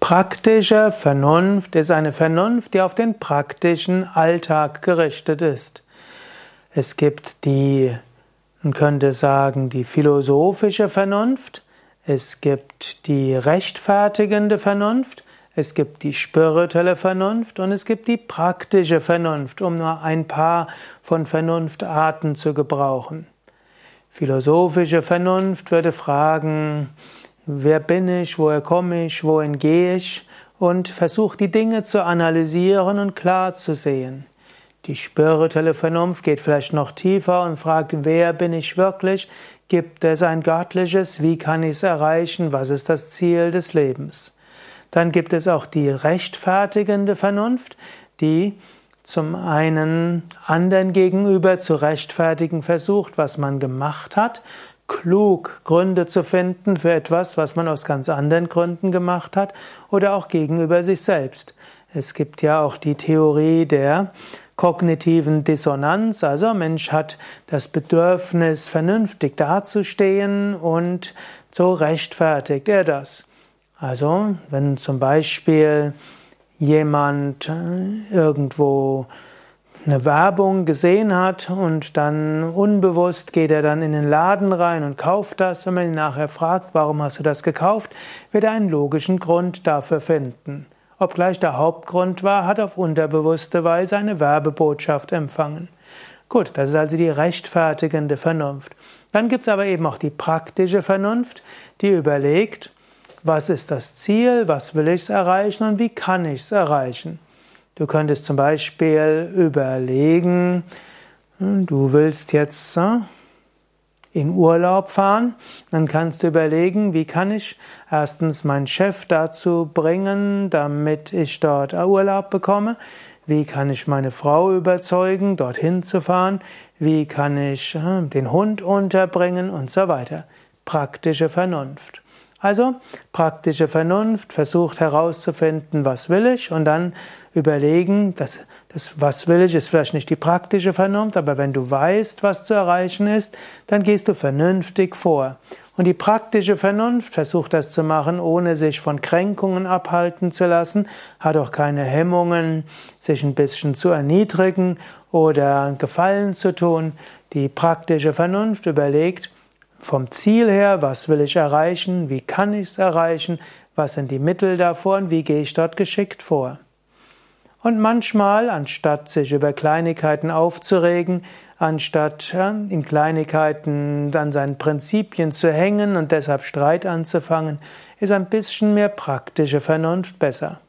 Praktische Vernunft ist eine Vernunft, die auf den praktischen Alltag gerichtet ist. Es gibt die, man könnte sagen, die philosophische Vernunft, es gibt die rechtfertigende Vernunft, es gibt die spirituelle Vernunft und es gibt die praktische Vernunft, um nur ein paar von Vernunftarten zu gebrauchen. Philosophische Vernunft würde fragen, wer bin ich, woher komme ich, wohin gehe ich und versucht die Dinge zu analysieren und klar zu sehen. Die spirituelle Vernunft geht vielleicht noch tiefer und fragt, wer bin ich wirklich? Gibt es ein göttliches? Wie kann ich es erreichen? Was ist das Ziel des Lebens? Dann gibt es auch die rechtfertigende Vernunft, die zum einen anderen gegenüber zu rechtfertigen versucht, was man gemacht hat klug, Gründe zu finden für etwas, was man aus ganz anderen Gründen gemacht hat oder auch gegenüber sich selbst. Es gibt ja auch die Theorie der kognitiven Dissonanz, also ein Mensch hat das Bedürfnis, vernünftig dazustehen und so rechtfertigt er das. Also, wenn zum Beispiel jemand äh, irgendwo eine Werbung gesehen hat und dann unbewusst geht er dann in den Laden rein und kauft das. Wenn man ihn nachher fragt, warum hast du das gekauft, wird er einen logischen Grund dafür finden. Obgleich der Hauptgrund war, hat auf unterbewusste Weise eine Werbebotschaft empfangen. Gut, das ist also die rechtfertigende Vernunft. Dann gibt es aber eben auch die praktische Vernunft, die überlegt, was ist das Ziel, was will ich erreichen und wie kann ich es erreichen. Du könntest zum Beispiel überlegen, hm, du willst jetzt hm, in Urlaub fahren, dann kannst du überlegen, wie kann ich erstens meinen Chef dazu bringen, damit ich dort Urlaub bekomme, wie kann ich meine Frau überzeugen, dorthin zu fahren, wie kann ich hm, den Hund unterbringen und so weiter. Praktische Vernunft. Also praktische Vernunft versucht herauszufinden, was will ich und dann überlegen, dass das was will ich ist vielleicht nicht die praktische Vernunft, aber wenn du weißt, was zu erreichen ist, dann gehst du vernünftig vor. Und die praktische Vernunft versucht das zu machen, ohne sich von Kränkungen abhalten zu lassen, hat auch keine Hemmungen, sich ein bisschen zu erniedrigen oder Gefallen zu tun. Die praktische Vernunft überlegt, vom Ziel her, was will ich erreichen, wie kann ich es erreichen, was sind die Mittel davor und wie gehe ich dort geschickt vor. Und manchmal, anstatt sich über Kleinigkeiten aufzuregen, anstatt in Kleinigkeiten an seinen Prinzipien zu hängen und deshalb Streit anzufangen, ist ein bisschen mehr praktische Vernunft besser.